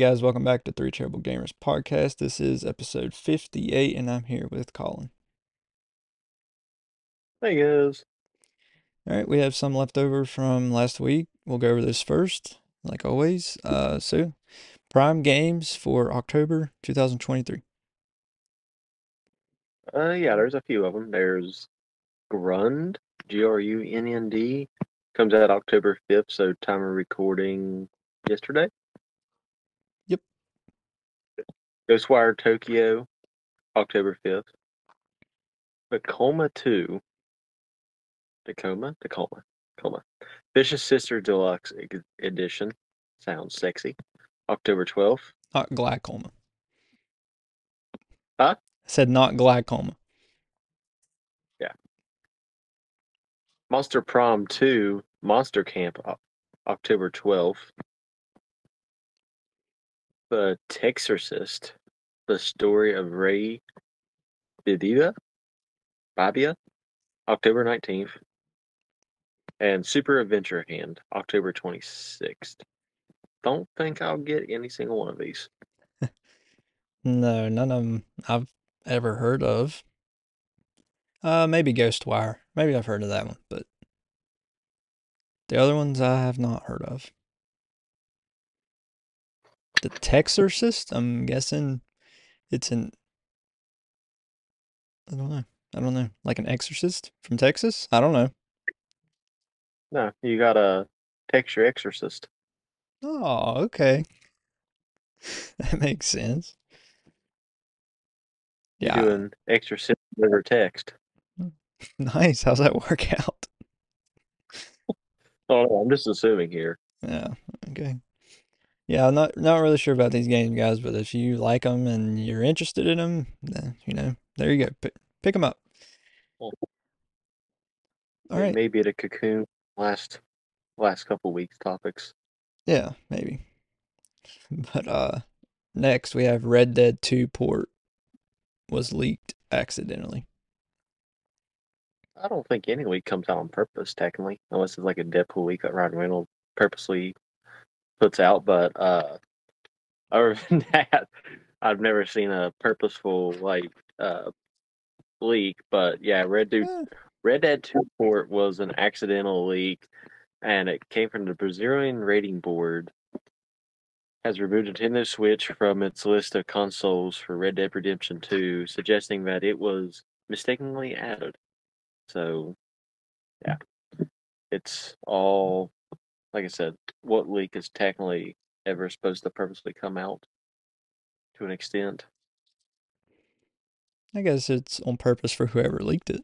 Guys, welcome back to Three Terrible Gamers podcast. This is episode 58, and I'm here with Colin. Hey guys. All right, we have some left over from last week. We'll go over this first, like always. Uh, so, Prime Games for October 2023. Uh, yeah, there's a few of them. There's Grund, G R U N N D, comes out October 5th, so time of recording yesterday. Ghostwire Tokyo, October 5th. Tacoma 2. Tacoma? Tacoma. Tacoma. Vicious Sister Deluxe Edition. Sounds sexy. October 12th. Not glaucoma. Huh? I said not glaucoma. Yeah. Monster Prom 2, Monster Camp, October 12th. The Texorcist, The Story of Ray Bibbia, Babia, October 19th. And Super Adventure Hand, October 26th. Don't think I'll get any single one of these. No, none of them I've ever heard of. Uh, maybe Ghostwire. Maybe I've heard of that one, but the other ones I have not heard of. The Texorcist, I'm guessing it's an I don't know. I don't know. Like an exorcist from Texas? I don't know. No, you got a Texture Exorcist. Oh, okay. That makes sense. You're Yeah, doing Exorcist over text. nice. How's that work out? Oh, I'm just assuming here. Yeah, okay. Yeah, I'm not not really sure about these games, guys, but if you like them and you're interested in them, then, you know, there you go. Pick, pick them up. Well, All right. Maybe the cocoon last last couple weeks topics. Yeah, maybe. But uh next we have Red Dead 2 port was leaked accidentally. I don't think any leak comes out on purpose, technically, unless it's like a Deadpool leak that Ryan Reynolds purposely puts out. But uh, other than that, I've never seen a purposeful like uh, leak. But yeah, Red Dead Eh, Red Dead Two port was an accidental leak, and it came from the Brazilian rating board. Has removed Nintendo Switch from its list of consoles for Red Dead Redemption 2, suggesting that it was mistakenly added. So, yeah, it's all, like I said, what leak is technically ever supposed to purposely come out to an extent. I guess it's on purpose for whoever leaked it.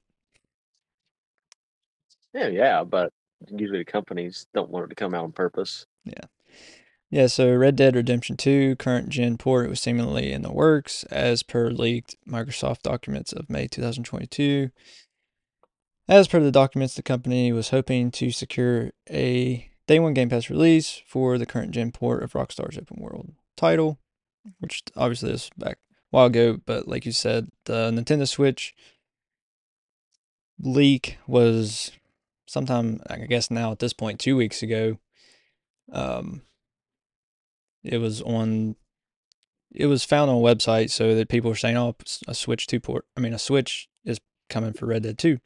Yeah, yeah, but usually the companies don't want it to come out on purpose. Yeah, Yeah, so Red Dead Redemption 2 current gen port was seemingly in the works as per leaked Microsoft documents of May 2022. As per the documents, the company was hoping to secure a day one Game Pass release for the current gen port of Rockstar's open world title, which obviously is back a while ago, but like you said, the Nintendo Switch leak was sometime, I guess now at this point, two weeks ago. Um, it was on it was found on a website so that people were saying oh a switch 2 port i mean a switch is coming for red dead 2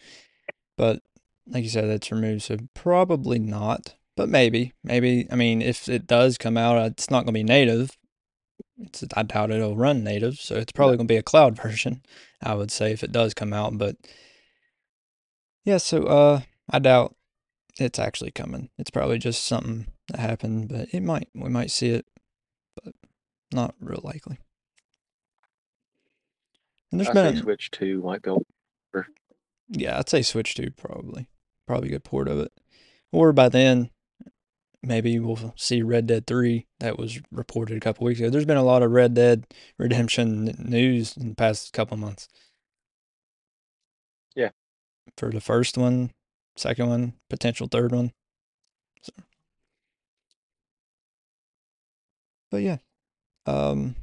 but like you said that's removed so probably not but maybe maybe i mean if it does come out uh, it's not going to be native it's i doubt it'll run native so it's probably going to be a cloud version i would say if it does come out but yeah so uh i doubt it's actually coming it's probably just something that happened but it might we might see it but not real likely. And there's I been, Switch 2 might be yeah, I'd say Switch 2 probably, probably a good port of it. Or by then, maybe we'll see Red Dead 3 that was reported a couple weeks ago. There's been a lot of Red Dead Redemption news in the past couple months. Yeah. For the first one, second one, potential third one. So. But yeah, um,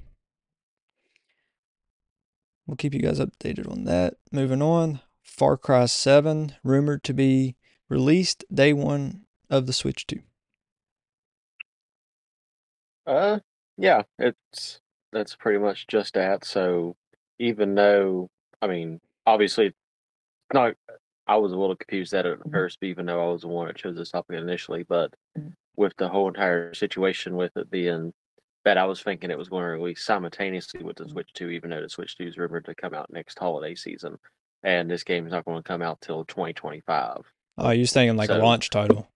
we'll keep you guys updated on that. Moving on, Far Cry 7 rumored to be released day one of the Switch 2. Uh, Yeah, it's that's pretty much just that. So even though, I mean, obviously, not. I was a little confused at it at mm-hmm. first, even though I was the one that chose this topic initially. But mm. with the whole entire situation with it being that I was thinking it was going to release simultaneously with the mm. Switch 2, even though the Switch 2 is rumored to come out next holiday season. And this game is not going to come out till 2025. Oh, you was thinking like a launch title.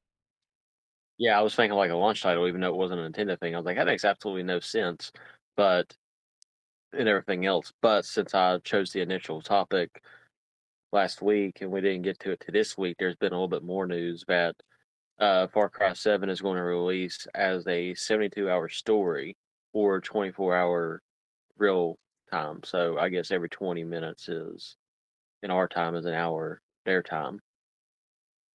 Yeah, I was thinking like a launch title, even though it wasn't a Nintendo thing. I was like, that makes absolutely no sense. But and everything else. But since I chose the initial topic last week and we didn't get to it to this week, there's been a little bit more news that uh, Far Cry 7 is going to release as a 72 hour story or 24 hour real time. So I guess every 20 minutes is in our time is an hour their time.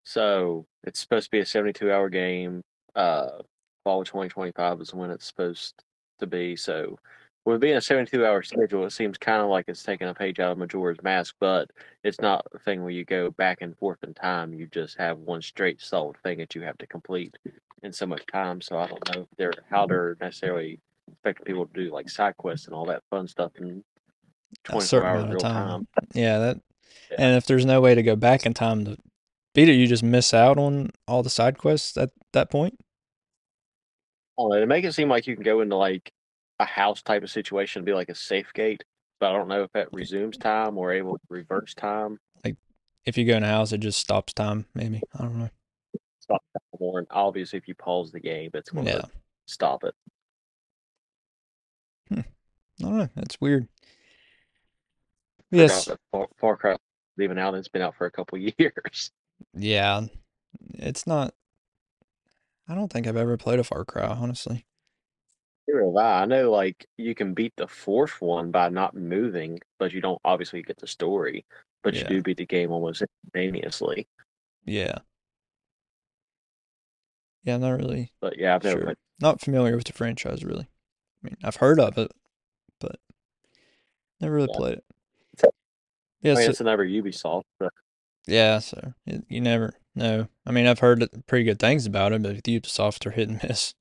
So it's supposed to be a 72 hour game. Uh, fall 2025 is when it's supposed to be. So with being a 72 hour schedule, it seems kind of like it's taking a page out of Majora's Mask, but it's not a thing where you go back and forth in time. You just have one straight solid thing that you have to complete in so much time. So I don't know if they're how they're necessarily expecting people to do like side quests and all that fun stuff in A 24 certain hours real of time. time. Yeah, that. Yeah. And if there's no way to go back in time to beat it, you just miss out on all the side quests at that point. Oh, they make it seem like you can go into like a house type of situation and be like a safe gate, but I don't know if that resumes time or able to reverse time. Like if you go in a house, it just stops time. Maybe I don't know. Stop time more, and obviously if you pause the game, it's going to stop it. Hmm, I don't know. That's weird. Yes. Far, Far Cry even out. It's been out for a couple years. Yeah. It's not. I don't think I've ever played a Far Cry, honestly. Neither have I. I know like you can beat the fourth one by not moving, but you don't obviously get the story. But you do beat the game almost instantaneously. Yeah. Yeah, I'm not really But yeah, I've never sure. Not familiar with the franchise, really. I mean, I've heard of it, but never really Yeah. played it. I Yeah, mean, so, it's another Ubisoft. But yeah, so it, you never know. I mean, I've heard pretty good things about it, but Ubisoft are hit and miss.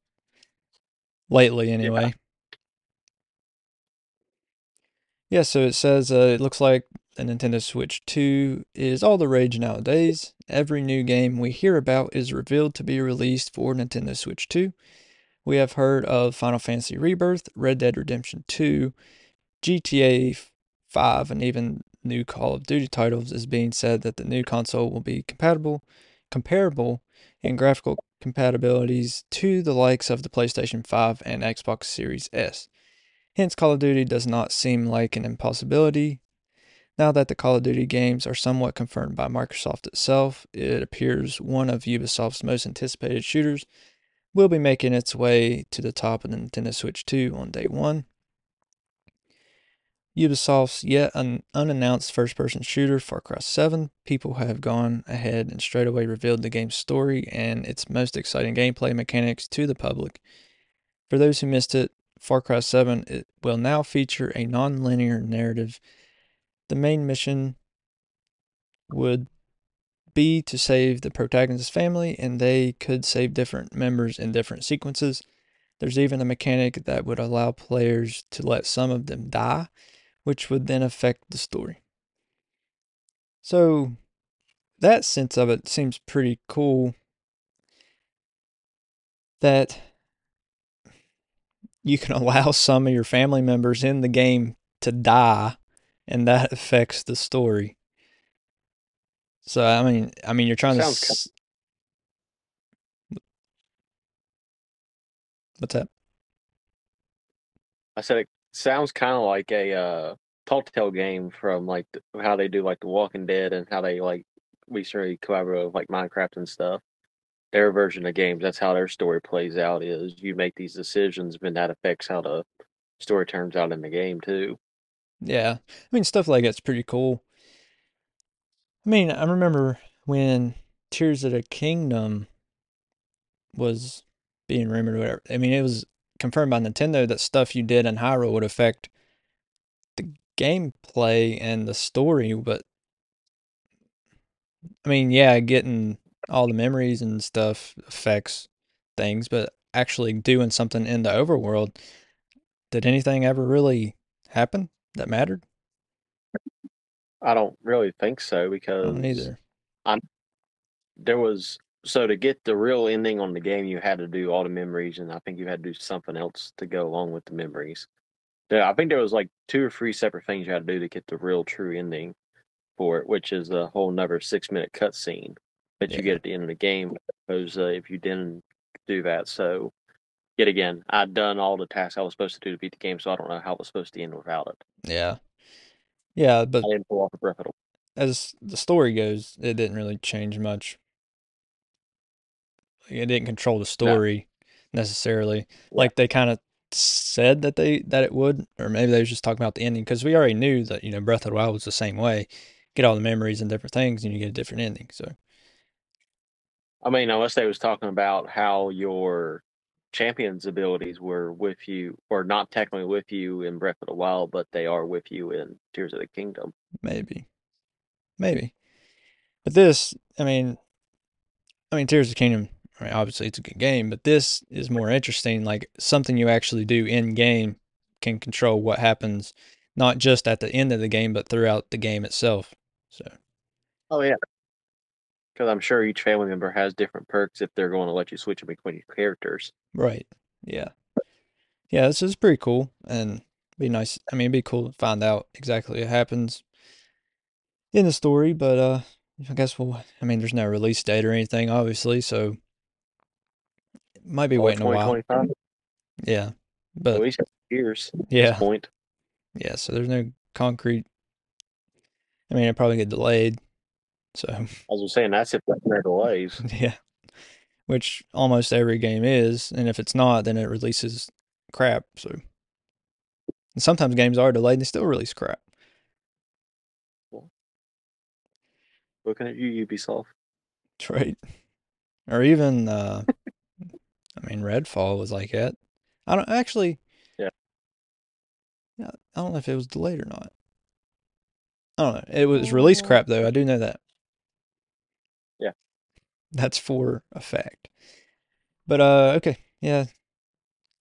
Lately, anyway. Yeah, so it says uh, it looks like the Nintendo Switch 2 is all the rage nowadays. Every new game we hear about is revealed to be released for Nintendo Switch 2. We have heard of Final Fantasy Rebirth, Red Dead Redemption 2, GTA 5, and even new Call of Duty titles is being said that the new console will be compatible, comparable in graphical compatibilities to the likes of the PlayStation 5 and Xbox Series S. Hence, Call of Duty does not seem like an impossibility. Now that the Call of Duty games are somewhat confirmed by Microsoft itself, it appears one of Ubisoft's most anticipated shooters will be making its way to the top of the Nintendo Switch 2 on day one. Ubisoft's yet an unannounced first person shooter, Far Cry 7, people have gone ahead and straight away revealed the game's story and its most exciting gameplay mechanics to the public. For those who missed it, Far Cry 7 it will now feature a non linear narrative. The main mission would be to save the protagonist's family, and they could save different members in different sequences. There's even a mechanic that would allow players to let some of them die, which would then affect the story. So, that sense of it seems pretty cool. That you can allow some of your family members in the game to die, and that affects the story. So I mean, I mean, you're trying Sounds to. s- What's that? I said it sounds kind of like a uh, Telltale game from like how they do like The Walking Dead and how they like recently collaborate with like Minecraft and stuff. Their version of games, that's how their story plays out. Is you make these decisions, and that affects how the story turns out in the game too. Yeah, I mean, stuff like that's pretty cool. I mean, I remember when Tears of the Kingdom was being rumored or whatever. I mean, it was confirmed by Nintendo that stuff you did in Hyrule would affect the gameplay and the story, but I mean, yeah, getting all the memories and stuff affects things, but actually doing something in the overworld, did anything ever really happen that mattered? I don't really think so because don't either. there was so to get the real ending on the game, you had to do all the memories, and I think you had to do something else to go along with the memories. Yeah, I think there was like two or three separate things you had to do to get the real true ending for it, which is a whole another six minute cutscene that you get at the end of the game. Because uh, if you didn't do that, so yet again, I'd done all the tasks I was supposed to do to beat the game, so I don't know how it was supposed to end without it. Yeah. Yeah, but I didn't pull off a breath of the as the story goes, it didn't really change much. It didn't control the story necessarily. Like they kind of said that they that it would, or maybe they was just talking about the ending because we already knew that you know Breath of the Wild was the same way. Get all the memories and different things, and you get a different ending. So I mean, unless they was talking about how your champion's abilities were with you, or not technically with you in Breath of the Wild, but they are with you in Tears of the Kingdom. maybe, maybe. But this, I mean, I mean, Tears of the Kingdom. I mean, obviously it's a good game, but this is more interesting. Like something you actually do in game can control what happens, not just at the end of the game, but throughout the game itself. So Oh yeah, because I'm sure each family member has different perks if they're going to let you switch in between your characters. right, yeah, yeah. This is pretty cool, and be nice. I mean, it'd be cool to find out exactly what happens in the story. But uh, I guess we'll. I mean, there's no release date or anything, obviously, so might be waiting a while. 2025, Yeah, at but least years. Yeah. this point. Yeah, so there's no concrete. I mean, it probably get delayed. So, As I was saying, that's if that's no delays. yeah, which almost every game is, and if it's not, then it releases crap. So, and sometimes games are delayed and they still release crap. Looking at you, Ubisoft. That's Right. Or even, uh, I mean, Redfall was like that. I don't actually. Yeah. I don't know if it was delayed or not. I don't know. It was release crap though. I do know that. Yeah. That's for a fact. But uh okay, yeah.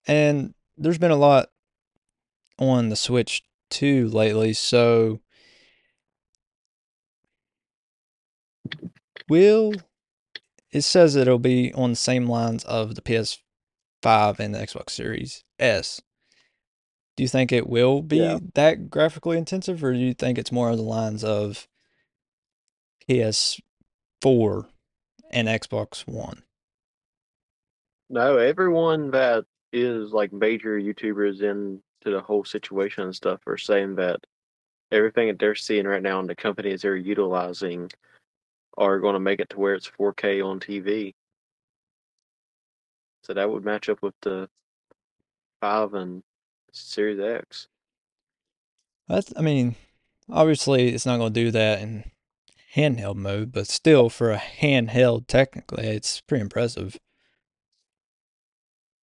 And there's been a lot on the Switch too lately, so will it says it'll be on the same lines of the PS5 and the Xbox Series S. Do you think it will be Yeah. that graphically intensive, or do you think it's more of the lines of PS4 and Xbox One? No, everyone that is like major YouTubers into the whole situation and stuff are saying that everything that they're seeing right now and the companies they're utilizing are going to make it to where it's 4K on TV. So that would match up with the 5 and Series X. That's, I mean, obviously it's not going to do that in handheld mode, but still, for a handheld, technically, it's pretty impressive.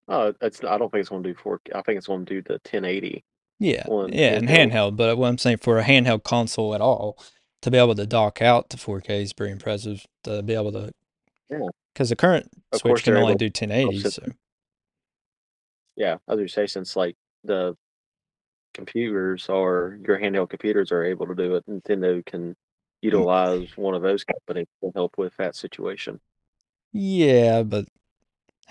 Oh, it's I don't think it's going to do 4K. I think it's going to do the 1080. Yeah, On yeah, and handheld. handheld. But what I'm saying for a handheld console at all, to be able to dock out to 4K is pretty impressive. To be able to, Yeah. Because the current Of Switch can only able do 1080. offset So Yeah, as you say, since like the computers or your handheld computers are able to do it, Nintendo can utilize one of those companies to help with that situation. yeah, but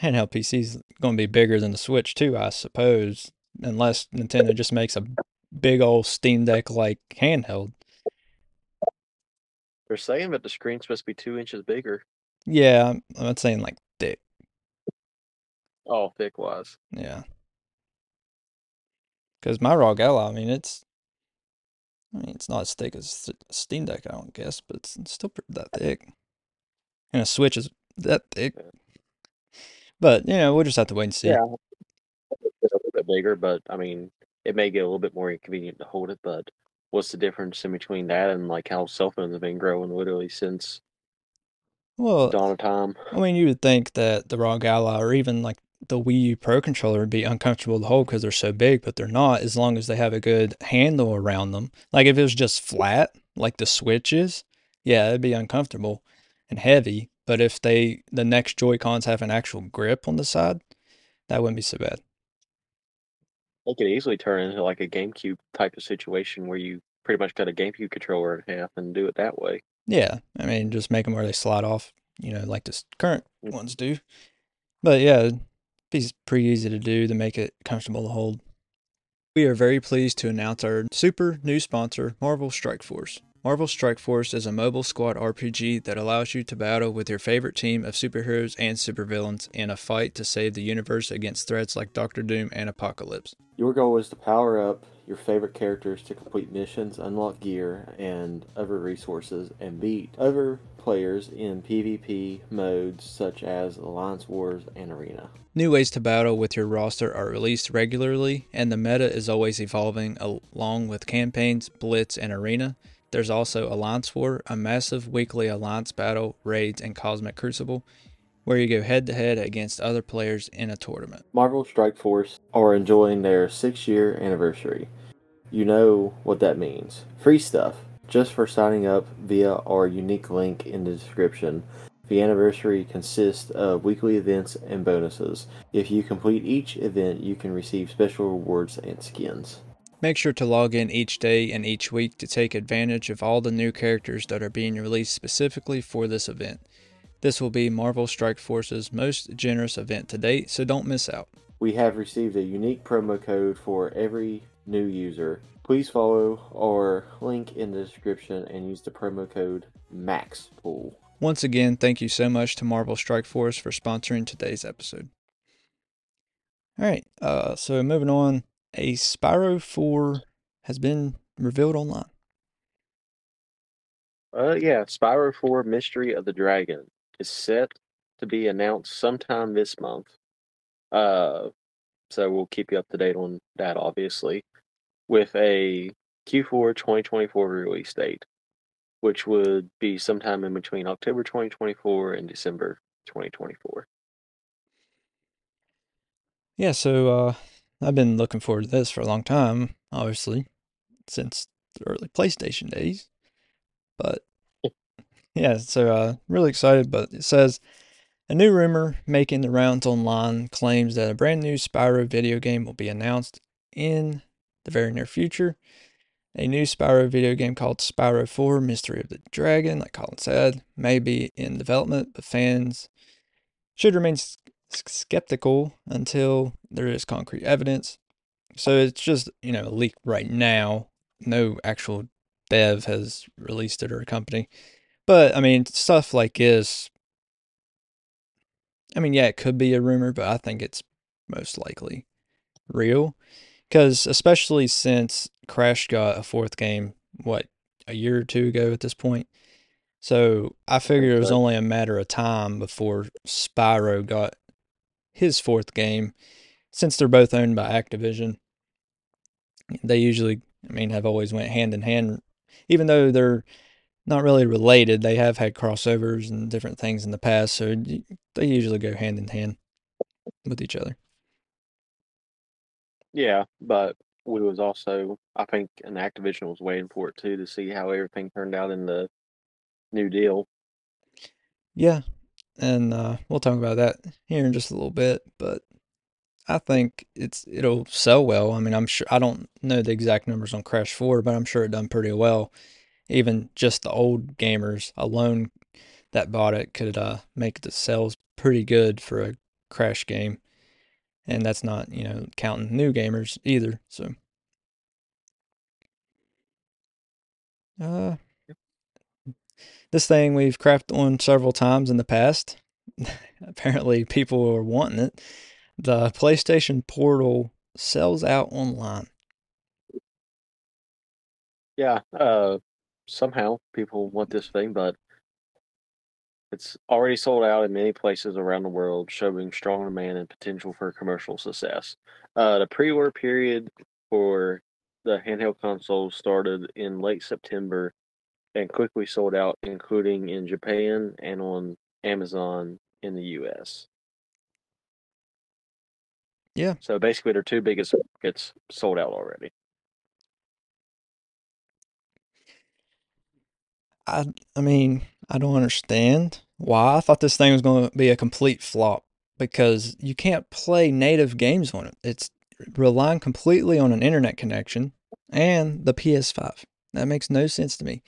handheld PCs going to be bigger than the Switch too, I suppose, unless Nintendo just makes a big old Steam Deck like handheld. They're saying that the screen's supposed to be two inches bigger. Yeah, I'm, I'm not saying like thick. Oh, thick wise. Yeah. Because my ROG Ally, I mean, it's, I mean, it's not as thick as a Steam Deck, I don't guess, but it's, it's still pretty that thick. And a Switch is that thick. But, you know, we'll just have to wait and see. Yeah, it's a little bit bigger, but I mean, it may get a little bit more inconvenient to hold it. But what's the difference in between that and like how cell phones have been growing literally since Well, dawn of time? I mean, you would think that the ROG Ally or even like the Wii U Pro controller would be uncomfortable to hold because they're so big, but they're not as long as they have a good handle around them. Like if it was just flat, like the Switch is, yeah, it'd be uncomfortable and heavy. But if they the next Joy Cons have an actual grip on the side, that wouldn't be so bad. It could easily turn into like a GameCube type of situation where you pretty much cut a GameCube controller in half and do it that way. Yeah, I mean, just make them where they slide off, you know, like the current ones do. But yeah, it'd be pretty easy to do to make it comfortable to hold. We are very pleased to announce our super new sponsor, Marvel Strike Force. Marvel Strike Force is a mobile squad RPG that allows you to battle with your favorite team of superheroes and supervillains in a fight to save the universe against threats like Doctor Doom and Apocalypse. Your goal is to power up your favorite characters to complete missions, unlock gear and other resources, and beat other players in PvP modes such as Alliance Wars and Arena. New ways to battle with your roster are released regularly, and the meta is always evolving along with campaigns, blitz, and arena. There's also Alliance War, a massive weekly alliance battle, raids, and cosmic crucible, where you go head to head against other players in a tournament. Marvel Strike Force are enjoying their six year anniversary. You know what that means. Free stuff, just for signing up via our unique link in the description. The anniversary consists of weekly events and bonuses. If you complete each event, you can receive special rewards and skins. Make sure to log in each day and each week to take advantage of all the new characters that are being released specifically for this event. This will be Marvel Strike Force's most generous event to date, so don't miss out. We have received a unique promo code for every new user. Please follow our link in the description and use the promo code MAXPOOL. Once again, thank you so much to Marvel Strike Force for sponsoring today's episode. All right, uh, so moving on, a Spyro 4 has been revealed online. Uh, yeah, Spyro 4 Mystery of the Dragon is set to be announced sometime this month. Uh, so we'll keep you up to date on that, obviously, with a Q4 2024 release date, which would be sometime in between October 2024 and December 2024. Yeah, so uh, I've been looking forward to this for a long time, obviously, since the early PlayStation days. But yeah, so uh, really excited. But it says a new rumor making the rounds online claims that a brand new Spyro video game will be announced in the very near future. A new Spyro video game called Spyro 4 Mystery of the Dragon, like Colin said, may be in development, but fans should remain s- skeptical until there is concrete evidence. So it's just, you know, a leak right now. No actual dev has released it or a company. But I mean, stuff like this, I mean, yeah, it could be a rumor, but I think it's most likely real. Because especially since Crash got a fourth game, what, a year or two ago at this point? So I figured it was only a matter of time before Spyro got his fourth game. Since they're both owned by Activision, they usually, I mean, have always went hand in hand. Even though they're not really related, they have had crossovers and different things in the past, so they usually go hand in hand with each other. Yeah, but we was also, I think, and Activision was waiting for it too to see how everything turned out in the new deal. Yeah, and uh, we'll talk about that here in just a little bit. But I think it's it'll sell well. I mean, I'm sure I don't know the exact numbers on Crash Four, but I'm sure it done pretty well. Even just the old gamers alone that bought it could uh, make the sales pretty good for a Crash game, and that's not you know counting new gamers either. So, uh, this thing we've crapped on several times in the past. Apparently, people are wanting it. The PlayStation Portal sells out online. Yeah, uh, somehow people want this thing, but it's already sold out in many places around the world, showing strong demand and potential for commercial success. Uh, the pre-order period for the handheld console started in late September and quickly sold out, including in Japan and on Amazon in the US. Yeah. So basically, their two biggest markets sold out already. I I mean, I don't understand why. I thought this thing was going to be a complete flop because you can't play native games on it. It's relying completely on an internet connection and the PS5. That makes no sense to me.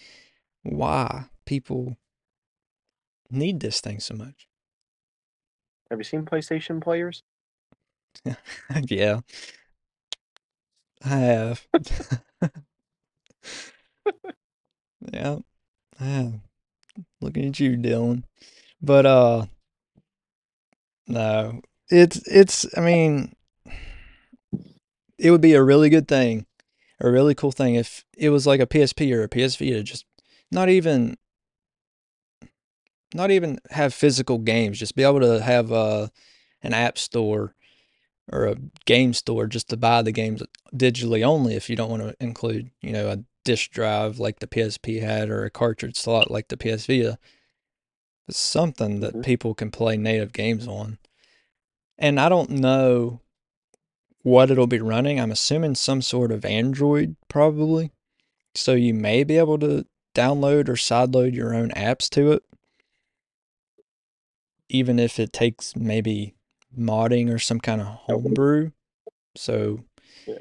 Why people need this thing so much? Have you seen PlayStation players? yeah, I have. yeah, I have. Looking at you, Dylan. But uh, no, it's it's. I mean, it would be a really good thing, a really cool thing if it was like a PSP or a PS Vita. Just not even, not even have physical games. Just be able to have uh, an app store or a game store just to buy the games digitally only. If you don't want to include, you know, a disk drive like the PSP had or a cartridge slot like the PS Vita. It's something that Mhm. people can play native games on. And I don't know what it'll be running. I'm assuming some sort of Android probably. So you may be able to download or sideload your own apps to it. Even if it takes maybe modding or some kind of homebrew. So Yeah.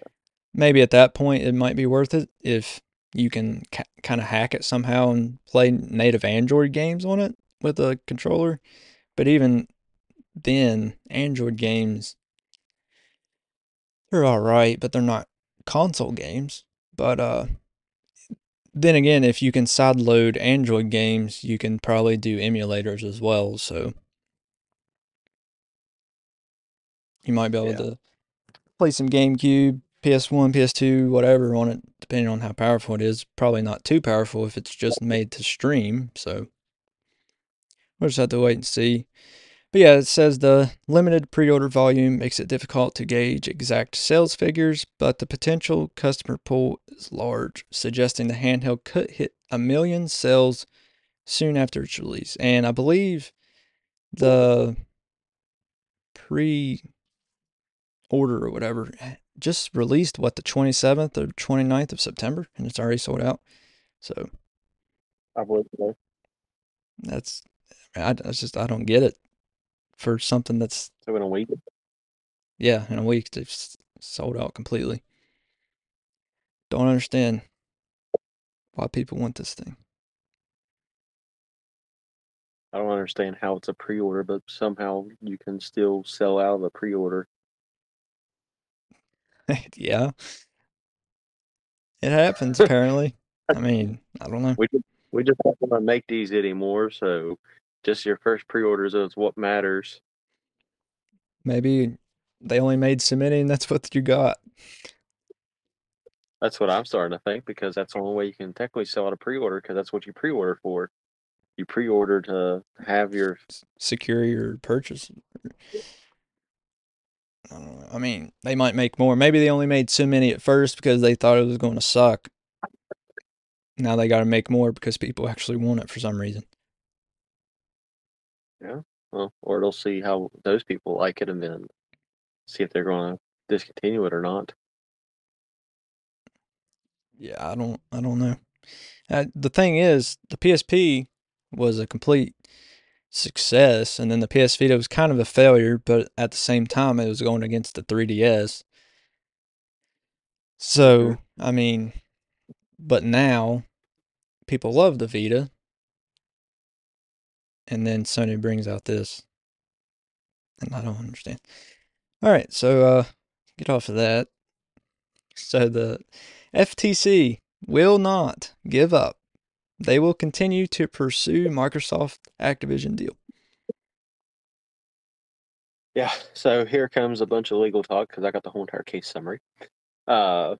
maybe at that point it might be worth it if you can ca- kind of hack it somehow and play native Android games on it with a controller. But even then, Android games they're all right, but they're not console games. But uh then again, if you can sideload Android games, you can probably do emulators as well, so you might be able Yeah. to play some GameCube, PS1, PS2, whatever on it, depending on how powerful it is. Probably not too powerful if it's just made to stream, so we'll just have to wait and see. But yeah, it says the limited pre order volume makes it difficult to gauge exact sales figures, but the potential customer pool is large, suggesting the handheld could hit a million sales soon after its release. And I believe the pre order or whatever just released what the 27th or 29th of September and it's already sold out. So I believe so. that's I, I just I don't get it for something that's So in a week, yeah in a week they've sold out completely. Don't understand why people want this thing. I don't understand how it's a pre-order, but somehow you can still sell out of a pre-order. yeah, it happens apparently. I mean I don't know. We just, we just don't want to make these anymore, so just your first pre-orders is what matters. Maybe they only made so many and that's what you got. That's what I'm starting to think because that's the only way you can technically sell out a pre-order because that's what you pre-order for. You pre-order to have your secure your purchase. I don't know. I mean, they might make more. Maybe they only made so many at first because they thought it was going to suck. Now they got to make more because people actually want it for some reason. Yeah. Well, or it'll see how those people like it and then see if they're going to discontinue it or not. Yeah, I don't. I don't know. Uh, the thing is, the PSP was a complete success, and then the PS Vita was kind of a failure. But at the same time, it was going against the 3DS. So I mean, but now people love the Vita, and then Sony brings out this, and I don't understand. All right, so uh, get off of that. So the FTC will not give up. They will continue to pursue Microsoft Activision deal. Yeah, so here comes a bunch of legal talk because I got the whole entire case summary. Uh,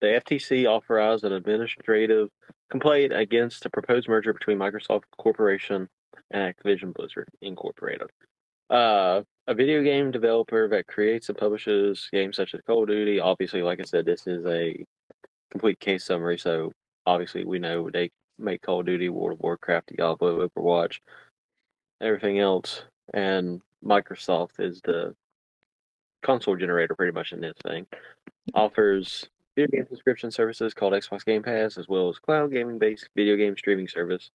the FTC authorized an administrative complaint against a proposed merger between Microsoft Corporation and Activision Blizzard Incorporated. Uh, a video game developer that creates and publishes games such as Call of Duty. Obviously, like I said, this is a complete case summary, so obviously we know they make Call of Duty, World of Warcraft, Diablo, Overwatch, everything else, and Microsoft is the console generator pretty much in this thing. Offers video game subscription services called Xbox Game Pass, as well as cloud gaming based video game streaming service.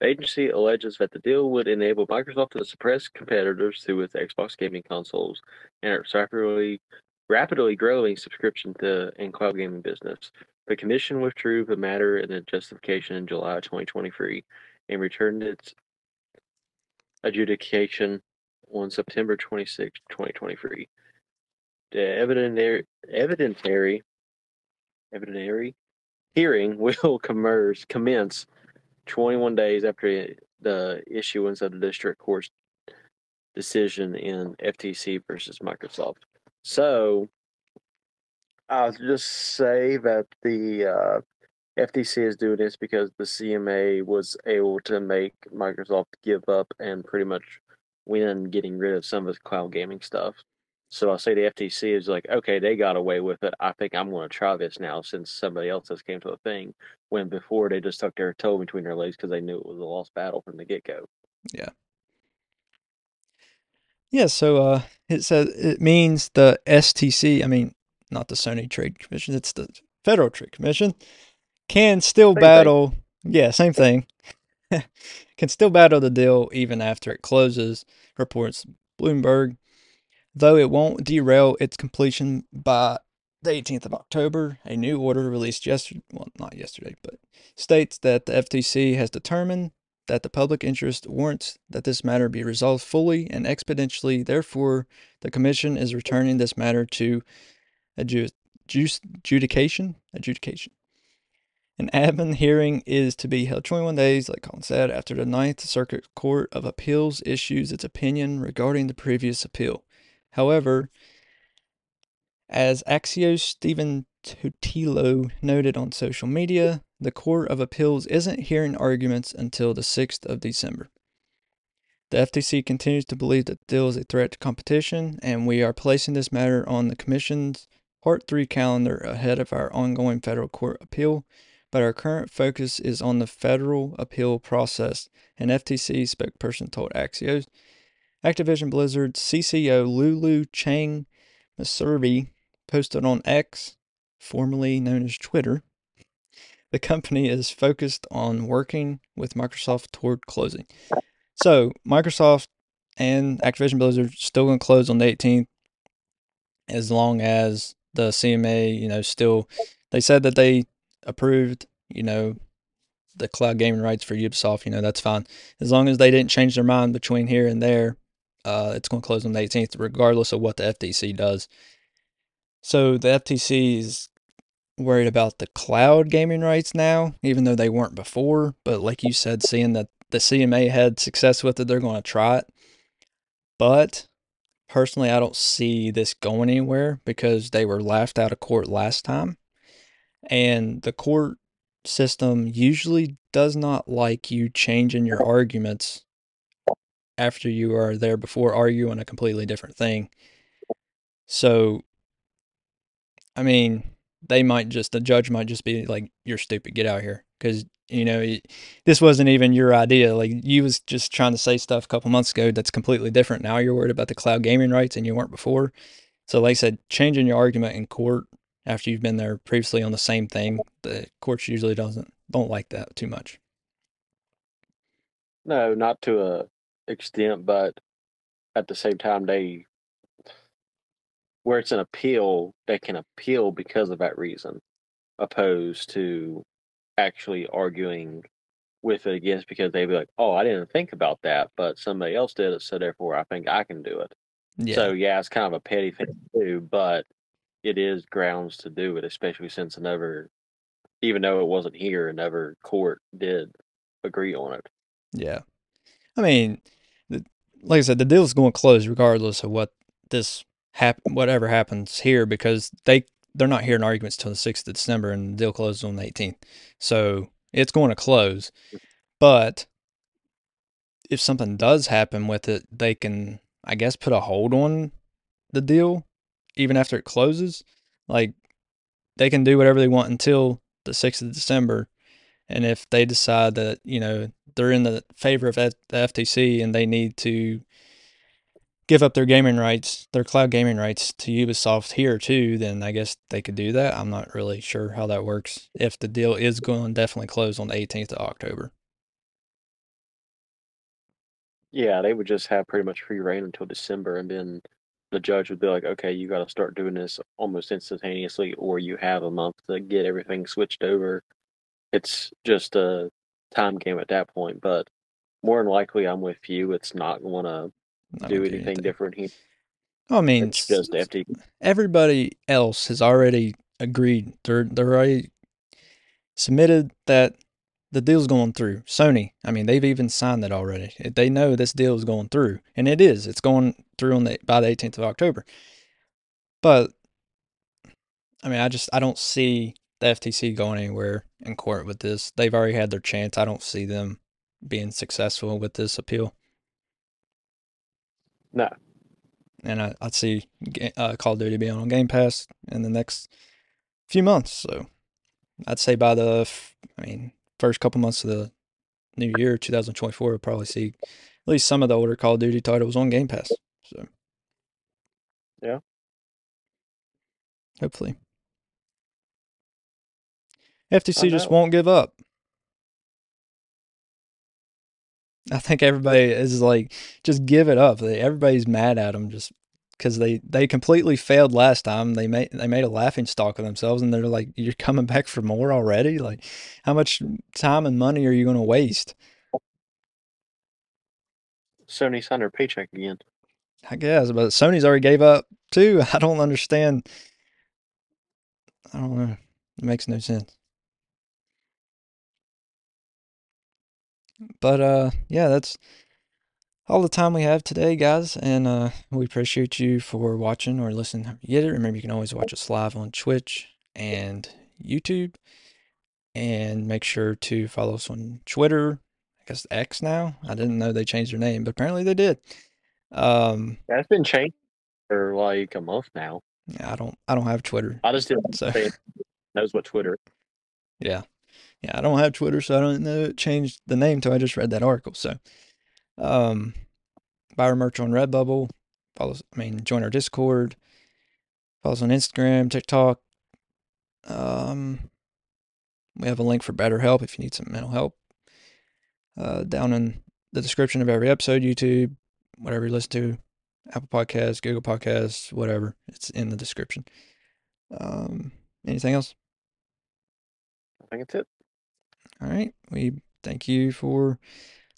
The agency alleges that the deal would enable Microsoft to suppress competitors through its Xbox gaming consoles and its rapidly, rapidly growing subscription to and cloud gaming business. The commission withdrew the matter in the justification in July 2023 and returned its adjudication on September 26, 2023. The evidentiary, evidentary, evidentary hearing will commence, commence 21 days after the issuance of the district court's decision in FTC versus Microsoft. So, I'll just say that the uh, FTC is doing this because the CMA was able to make Microsoft give up and pretty much win getting rid of some of its cloud gaming stuff. So I say the FTC is like, okay, they got away with it. I think I'm going to try this now since somebody else has came to a thing. When before they just stuck their toe between their legs because they knew it was a lost battle from the get go. Yeah. Yeah, so uh, it says it means the STC. I mean, not the Sony Trade Commission. It's the Federal Trade Commission can still Same battle. Yeah, same thing. can still battle the deal even after it closes, reports Bloomberg. Though it won't derail its completion by the 18th of October, a new order released yesterday, well, not yesterday, but states that the FTC has determined that the public interest warrants that this matter be resolved fully and expeditiously. Therefore, the Commission is returning this matter to adjudication. Adjudication. An admin hearing is to be held 21 days, like Colin said, after the Ninth Circuit Court of Appeals issues its opinion regarding the previous appeal. However, as Axios Stephen Totilo noted on social media, the Court of Appeals isn't hearing arguments until the 6th of December. The FTC continues to believe that the deal is a threat to competition, and we are placing this matter on the Commission's Part 3 calendar ahead of our ongoing federal court appeal, but our current focus is on the federal appeal process, an FTC spokesperson told Axios. Activision Blizzard CCO Lulu Cheng Meservey posted on X, formerly known as Twitter. The company is focused on working with Microsoft toward closing. So, Microsoft and Activision Blizzard still going to close on the 18th as long as the CMA, you know, still they said that they approved, you know, the cloud gaming rights for Ubisoft, you know, that's fine. As long as they didn't change their mind between here and there, uh, it's going to close on the 18th, regardless of what the FTC does. So the FTC is worried about the cloud gaming rights now, even though they weren't before. But like you said, seeing that the CMA had success with it, they're going to try it. But personally, I don't see this going anywhere because they were laughed out of court last time. And the court system usually does not like you changing your arguments after you are there before arguing a completely different thing. So, I mean, they might just, the judge might just be like, you're stupid, get out here. Because, you know, this wasn't even your idea. Like, you was just trying to say stuff a couple months ago that's completely different. Now you're worried about the cloud gaming rights and you weren't before. So, like I said, changing your argument in court after you've been there previously on the same thing, the courts usually doesn't don't like that too much. No, not to a extent, but at the same time, they where it's an appeal, they can appeal because of that reason, opposed to actually arguing with it against because they'd be like, "Oh, I didn't think about that, but somebody else did it, so therefore I think I can do it." Yeah. So yeah, it's kind of a petty thing to do, but it is grounds to do it, especially since another, even though it wasn't here, another court did agree on it. Yeah. I mean, the, like I said, the deal's going to close regardless of what this hap- whatever happens here because they they're not hearing arguments till the sixth of December and the deal closes on the eighteenth. So it's going to close. But if something does happen with it, they can I guess put a hold on the deal even after it closes. Like they can do whatever they want until the 6th of December. And if they decide that, you know, they're in the favor of the FTC and they need to give up their gaming rights, their cloud gaming rights to Ubisoft here too, then I guess they could do that. I'm not really sure how that works. If the deal is going to definitely close on the 18th of October. Yeah, they would just have pretty much free reign until December, and then the judge would be like, "Okay, you got to start doing this almost instantaneously, or you have a month to get everything switched over." It's just a time game at that point, but more than likely, I'm with you. It's not going to do anything, anything. different. He, I mean, it's just FT. everybody else has already agreed. They're they're already submitted that the deal's going through. Sony, I mean, they've even signed it already. They know this deal is going through, and it is. It's going through on the by the 18th of October. But I mean, I just I don't see the FTC going anywhere in court with this. They've already had their chance. I don't see them being successful with this appeal. No, and I, I'd see uh, Call of Duty being on Game Pass in the next few months. So I'd say by the, f- I mean, first couple months of the new year, 2024, we'll probably see at least some of the older Call of Duty titles on Game Pass. So Yeah. hopefully. FTC just won't give up. I think everybody is like, just give it up. Everybody's mad at them just because they, they completely failed last time. They made they made a laughing stock of themselves, and they're like, "You're coming back for more already? Like, how much time and money are you going to waste?" Sony signed their paycheck again. I guess, but Sony's already gave up too. I don't understand. I don't know. It makes no sense. But uh yeah, that's all the time we have today, guys, and uh we appreciate you for watching or listening. You get it. Remember you can always watch us live on Twitch and YouTube. And make sure to follow us on Twitter. I guess X now. I didn't know they changed their name, but apparently they did. Um That's been changed for like a month now. yeah, I don't I don't have Twitter. I just didn't So say it knows what Twitter. Yeah. Yeah, I don't have Twitter, so I don't know it changed the name till I just read that article. So um buy our merch on Redbubble. Follow us, I mean join our Discord. Follow us on Instagram, TikTok. Um we have a link for BetterHelp if you need some mental help. Uh down in the description of every episode, YouTube, whatever you listen to, Apple Podcasts, Google Podcasts, whatever. It's in the description. Um anything else? I think it's it. All right. We thank you for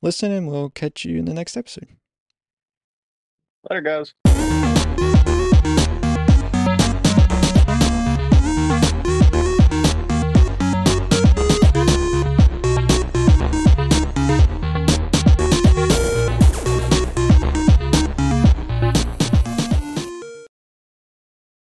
listening. We'll catch you in the next episode. Later, guys.